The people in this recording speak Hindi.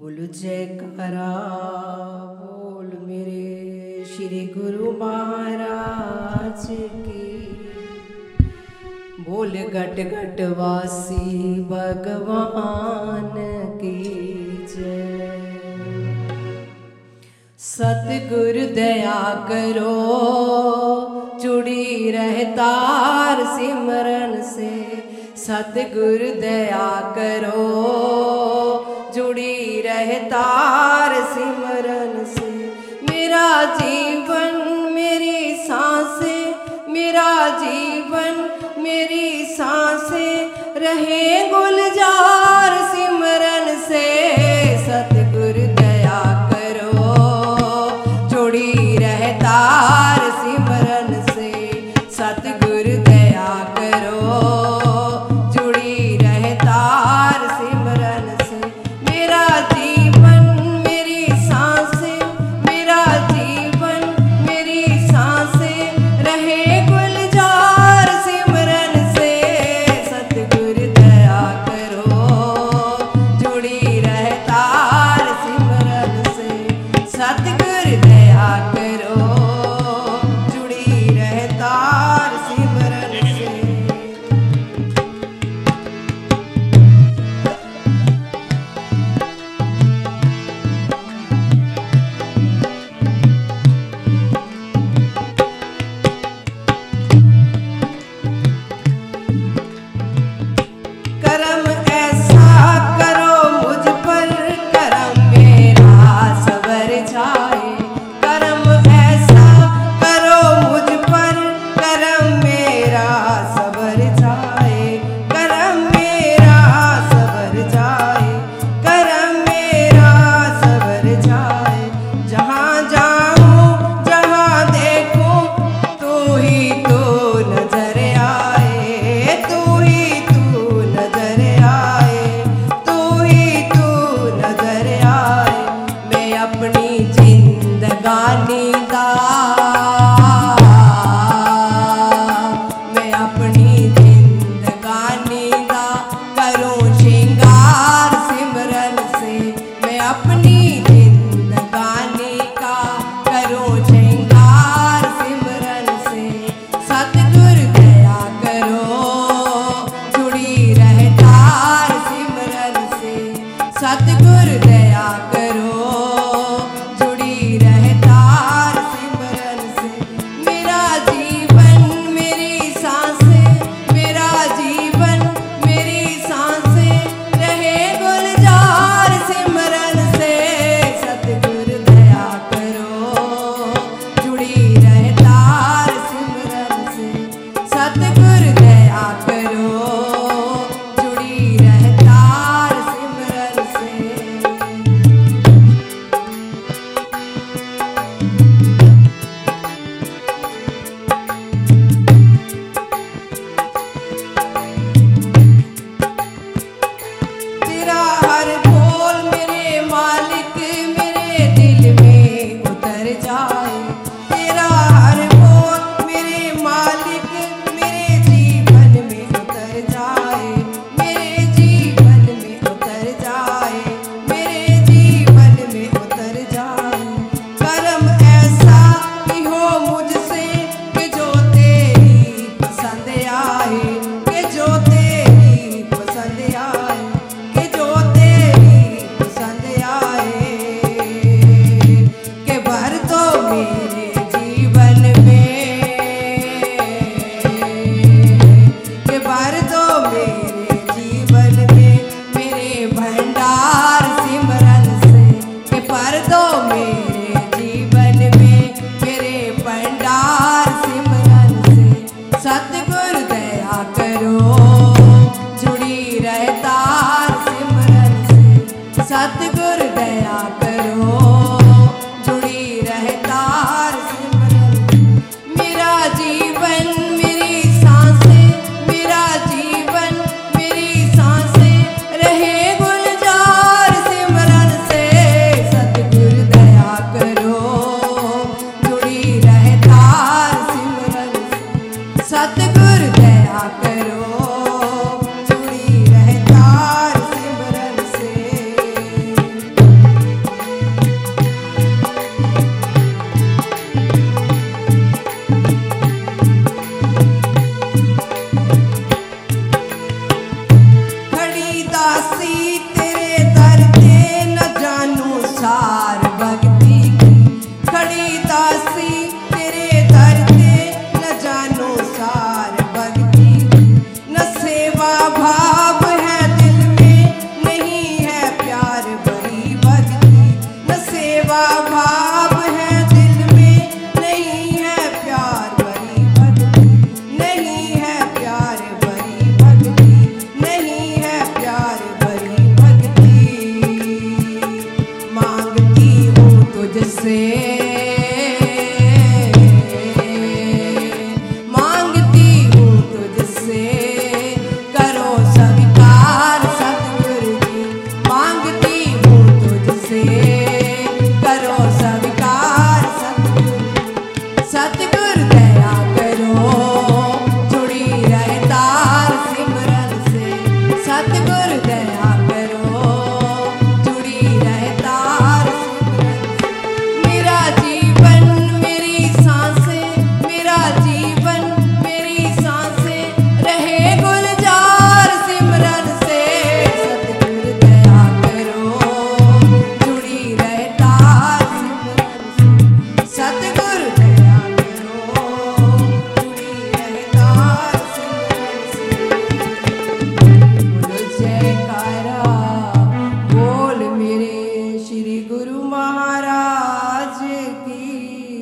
बोल जयकारा बोल मेरे श्री गुरु महाराज की। बोल घट घट वासी भगवान की जय। सतगुरु दया करो जुड़ी रहतार सिमरन से। सतगुरु दया करो जुड़ी रहतार सिमर। सतगुर दया got the see